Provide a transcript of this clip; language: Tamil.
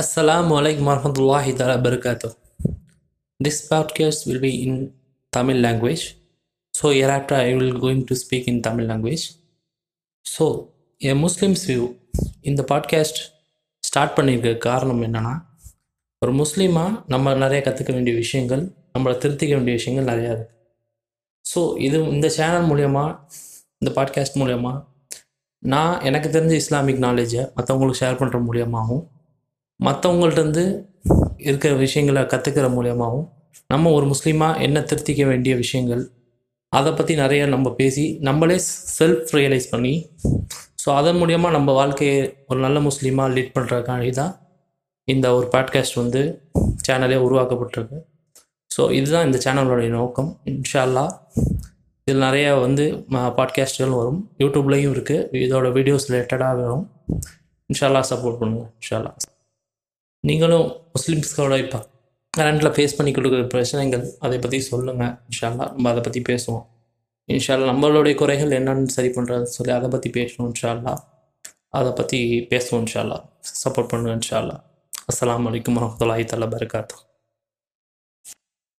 Assalamu alaikum warahmatullahi ta'ala barakatuh. This podcast will be in Tamil language. So hereafter I will going to speak in Tamil language. So a Muslim's view இந்த பாட்காஸ்ட் ஸ்டார்ட் பண்ணியிருக்க காரணம் என்னென்னா ஒரு முஸ்லீமாக நம்ம நிறைய கற்றுக்க வேண்டிய விஷயங்கள் நம்மளை திருத்திக்க வேண்டிய விஷயங்கள் நிறையா இருக்குது ஸோ இது இந்த சேனல் மூலயமா இந்த பாட்காஸ்ட் மூலயமா நான் எனக்கு தெரிஞ்ச இஸ்லாமிக் நாலேஜை மற்றவங்களுக்கு ஷேர் பண்ணுற மூலியமாகவும் மற்றவங்கள்ட்டேருந்து இருக்கிற விஷயங்களை கற்றுக்கிற மூலியமாகவும் நம்ம ஒரு முஸ்லீமாக என்ன திருத்திக்க வேண்டிய விஷயங்கள் அதை பற்றி நிறைய நம்ம பேசி நம்மளே செல்ஃப் ரியலைஸ் பண்ணி ஸோ அதன் மூலயமா நம்ம வாழ்க்கையை ஒரு நல்ல முஸ்லீமாக லீட் பண்ணுறதுக்காண்டி தான் இந்த ஒரு பாட்காஸ்ட் வந்து சேனலே உருவாக்கப்பட்டிருக்கு. ஸோ இதுதான் இந்த சேனலோடைய நோக்கம். இன்ஷா அல்லாஹ் இதில் நிறைய வந்து பாட்காஸ்ட்கள் வரும். யூடியூப்லேயும் இருக்குது இதோட வீடியோஸ் ரிலேட்டடாக வரும். இன்ஷால்லா சப்போர்ட் பண்ணுங்கள் இன்ஷால்லா நீங்களும் முஸ்லீம்ஸ்களோட இப்போ கரண்டில் ஃபேஸ் பண்ணி கொடுக்குற பிரச்சனைகள் அதை பற்றி சொல்லுங்கள் இன்ஷால்லா நம்ம அதை பற்றி பேசுவோம். இன்ஷால்லா நம்மளுடைய குறைகள் என்னென்னு சரி பண்ணுறது சொல்லி அதை பற்றி பேசணும் இன்ஷால்லா அதை பற்றி பேசுவோம் இன்ஷால்லா சப்போர்ட் பண்ணுவோம் இன்ஷால்லா அஸ்லாம் வலைக்கம் வரமத்துல்லாஹி தலா பரகாத்துஹு.